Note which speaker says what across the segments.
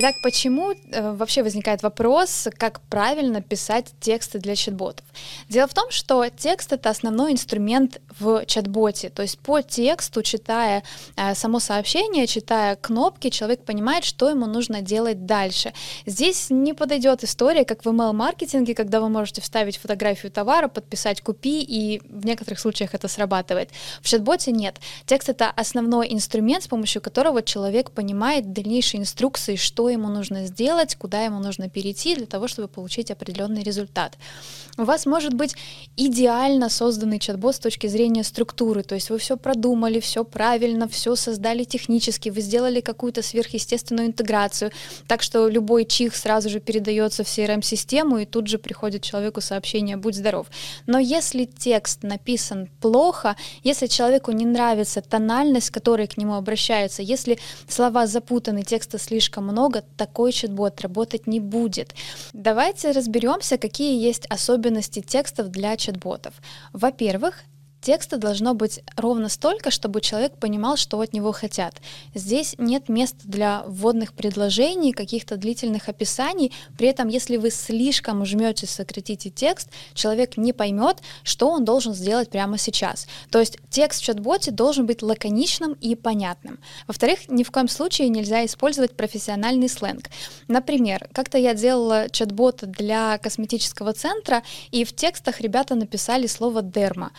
Speaker 1: Итак, почему э, вообще возникает вопрос, как правильно писать тексты для чат-ботов? Дело в том, что текст — это основной инструмент в чат-боте. То есть по тексту, читая э, само сообщение, читая кнопки, человек понимает, что ему нужно делать дальше. Здесь не подойдет история, как в email-маркетинге, когда вы можете вставить фотографию товара, подписать «купи», и в некоторых случаях это срабатывает. В чат-боте нет. Текст — это основной инструмент, с помощью которого человек понимает дальнейшие инструкции, что ему нужно сделать, куда ему нужно перейти для того, чтобы получить определенный результат. У вас может быть идеально созданный чат-бот с точки зрения структуры, то есть вы все продумали, все правильно, все создали технически, вы сделали какую-то сверхъестественную интеграцию, так что любой чих сразу же передается в CRM-систему, и тут же приходит человеку сообщение «Будь здоров». Но если текст написан плохо, если человеку не нравится тональность, с которой к нему обращаются, если слова запутаны, текста слишком много, долго такой чат-бот работать не будет. Давайте разберемся, какие есть особенности текстов для чат-ботов. Во-первых, Текста должно быть ровно столько, чтобы человек понимал, что от него хотят. Здесь нет места для вводных предложений, каких-то длительных описаний. При этом, если вы слишком жмете, сократите текст, человек не поймет, что он должен сделать прямо сейчас. То есть текст в чат-боте должен быть лаконичным и понятным. Во-вторых, ни в коем случае нельзя использовать профессиональный сленг. Например, как-то я делала чат-бот для косметического центра, и в текстах ребята написали слово «дерма».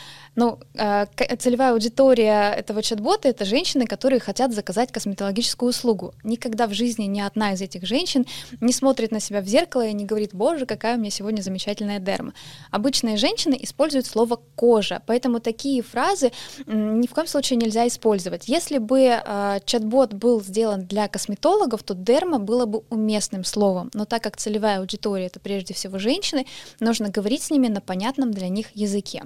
Speaker 1: Э, целевая аудитория этого чат-бота — это женщины, которые хотят заказать косметологическую услугу. Никогда в жизни ни одна из этих женщин не смотрит на себя в зеркало и не говорит, боже, какая у меня сегодня замечательная дерма. Обычные женщины используют слово «кожа», поэтому такие фразы ни в коем случае нельзя использовать. Если бы э, чат-бот был сделан для косметологов, то дерма было бы уместным словом, но так как целевая аудитория — это прежде всего женщины, нужно говорить с ними на понятном для них языке.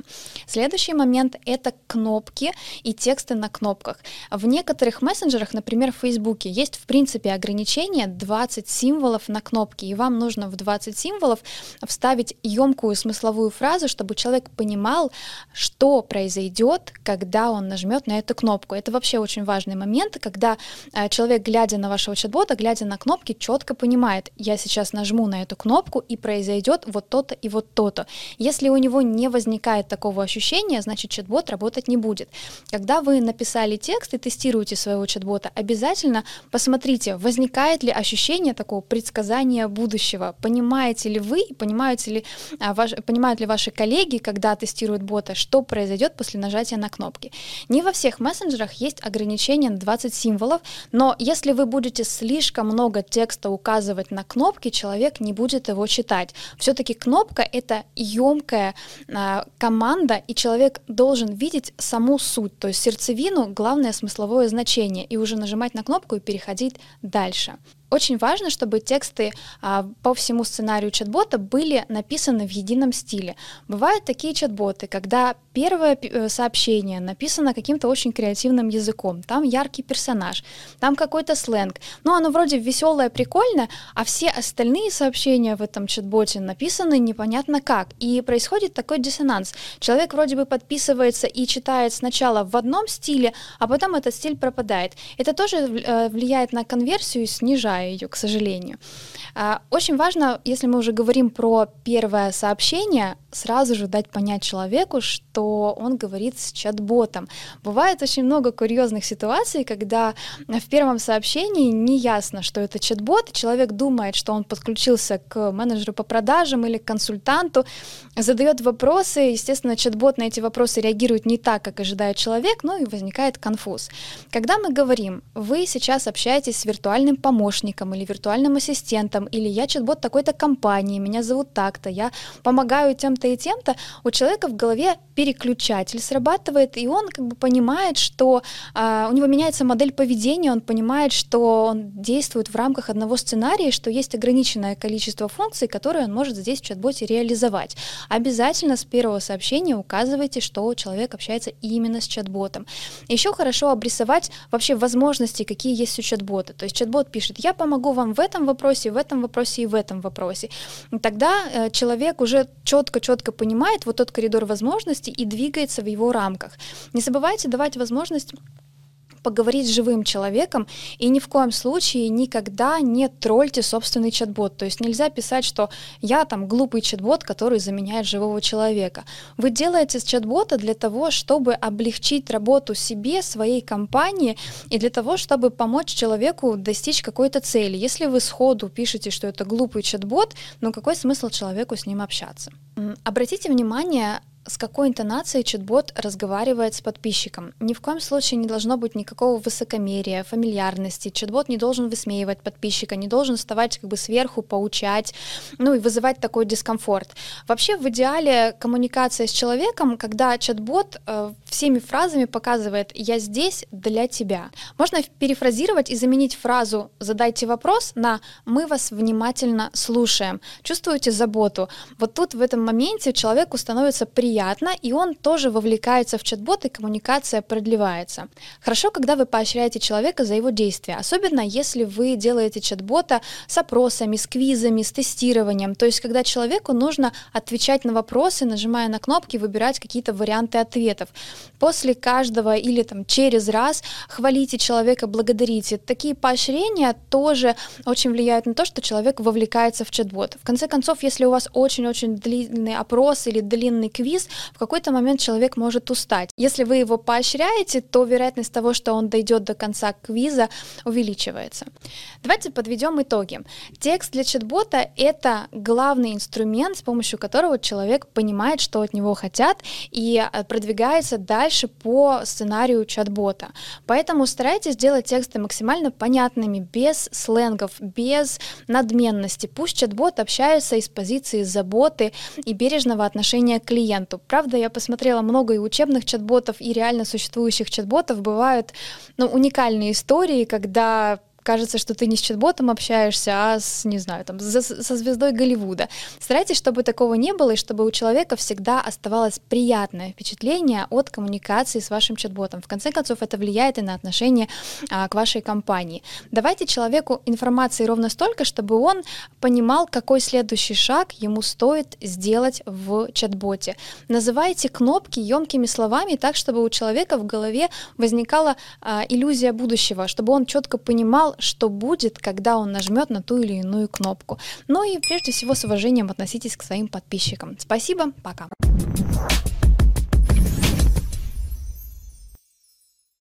Speaker 1: Следующий момент момент — это кнопки и тексты на кнопках. В некоторых мессенджерах, например, в Фейсбуке, есть в принципе ограничение 20 символов на кнопки, и вам нужно в 20 символов вставить емкую смысловую фразу, чтобы человек понимал, что произойдет, когда он нажмет на эту кнопку. Это вообще очень важный момент, когда э, человек, глядя на вашего чат-бота, глядя на кнопки, четко понимает, я сейчас нажму на эту кнопку, и произойдет вот то-то и вот то-то. Если у него не возникает такого ощущения, значит, значит чат-бот работать не будет. Когда вы написали текст и тестируете своего чат-бота, обязательно посмотрите, возникает ли ощущение такого предсказания будущего. Понимаете ли вы, понимаете ли, а, ваш, понимают ли ваши коллеги, когда тестируют бота, что произойдет после нажатия на кнопки. Не во всех мессенджерах есть ограничение на 20 символов, но если вы будете слишком много текста указывать на кнопки, человек не будет его читать. Все-таки кнопка — это емкая а, команда, и человек должен видеть саму суть, то есть сердцевину, главное смысловое значение, и уже нажимать на кнопку и переходить дальше. Очень важно, чтобы тексты а, по всему сценарию чат-бота были написаны в едином стиле. Бывают такие чат-боты, когда первое э, сообщение написано каким-то очень креативным языком, там яркий персонаж, там какой-то сленг, но оно вроде веселое, прикольное, а все остальные сообщения в этом чат-боте написаны непонятно как, и происходит такой диссонанс. Человек вроде бы подписывается и читает сначала в одном стиле, а потом этот стиль пропадает. Это тоже э, влияет на конверсию и снижает ее, к сожалению. А, очень важно, если мы уже говорим про первое сообщение, сразу же дать понять человеку, что он говорит с чат-ботом. Бывает очень много курьезных ситуаций, когда в первом сообщении не ясно, что это чат-бот, человек думает, что он подключился к менеджеру по продажам или к консультанту, задает вопросы, естественно, чат-бот на эти вопросы реагирует не так, как ожидает человек, ну и возникает конфуз. Когда мы говорим, вы сейчас общаетесь с виртуальным помощником или виртуальным ассистентом, или я чат-бот такой-то компании, меня зовут так-то, я помогаю тем-то и тем-то, у человека в голове переключатель срабатывает, и он как бы понимает, что э, у него меняется модель поведения, он понимает, что он действует в рамках одного сценария, что есть ограниченное количество функций, которые он может здесь в чат-боте реализовать. Обязательно с первого сообщения указывайте, что человек общается именно с чат-ботом. Еще хорошо обрисовать вообще возможности, какие есть у чат-бота. То есть чат-бот пишет, я помогу вам в этом вопросе, в этом вопросе и в этом вопросе. И тогда э, человек уже четко-четко понимает вот тот коридор возможностей и двигается в его рамках. Не забывайте давать возможность поговорить с живым человеком, и ни в коем случае никогда не тролльте собственный чат-бот. То есть нельзя писать, что я там глупый чат-бот, который заменяет живого человека. Вы делаете чат-бота для того, чтобы облегчить работу себе, своей компании, и для того, чтобы помочь человеку достичь какой-то цели. Если вы сходу пишете, что это глупый чат-бот, ну какой смысл человеку с ним общаться? Обратите внимание, с какой интонацией чат-бот разговаривает с подписчиком. Ни в коем случае не должно быть никакого высокомерия, фамильярности. Чат-бот не должен высмеивать подписчика, не должен вставать как бы сверху, поучать, ну и вызывать такой дискомфорт. Вообще в идеале коммуникация с человеком, когда чат-бот э, всеми фразами показывает «я здесь для тебя». Можно перефразировать и заменить фразу «задайте вопрос» на «мы вас внимательно слушаем». Чувствуете заботу? Вот тут в этом моменте человеку становится приятно приятно, и он тоже вовлекается в чат-бот, и коммуникация продлевается. Хорошо, когда вы поощряете человека за его действия, особенно если вы делаете чат-бота с опросами, с квизами, с тестированием, то есть когда человеку нужно отвечать на вопросы, нажимая на кнопки, выбирать какие-то варианты ответов. После каждого или там через раз хвалите человека, благодарите. Такие поощрения тоже очень влияют на то, что человек вовлекается в чат-бот. В конце концов, если у вас очень-очень длинный опрос или длинный квиз, вниз, в какой-то момент человек может устать. Если вы его поощряете, то вероятность того, что он дойдет до конца квиза, увеличивается. Давайте подведем итоги. Текст для чат-бота — это главный инструмент, с помощью которого человек понимает, что от него хотят, и э, продвигается дальше по сценарию чат-бота. Поэтому старайтесь делать тексты максимально понятными, без сленгов, без надменности. Пусть чат-бот общается из позиции заботы и бережного отношения к клиенту клиенту. Правда, я посмотрела много и учебных чат-ботов, и реально существующих чат-ботов. Бывают ну, уникальные истории, когда кажется, что ты не с чат-ботом общаешься, а с, не знаю, там, за, со звездой Голливуда. Старайтесь, чтобы такого не было, и чтобы у человека всегда оставалось приятное впечатление от коммуникации с вашим чат-ботом. В конце концов, это влияет и на отношение а, к вашей компании. Давайте человеку информации ровно столько, чтобы он понимал, какой следующий шаг ему стоит сделать в чат-боте. Называйте кнопки емкими словами так, чтобы у человека в голове возникала а, иллюзия будущего, чтобы он четко понимал, что будет, когда он нажмет на ту или иную кнопку. Ну и прежде всего с уважением относитесь к своим подписчикам. Спасибо, пока.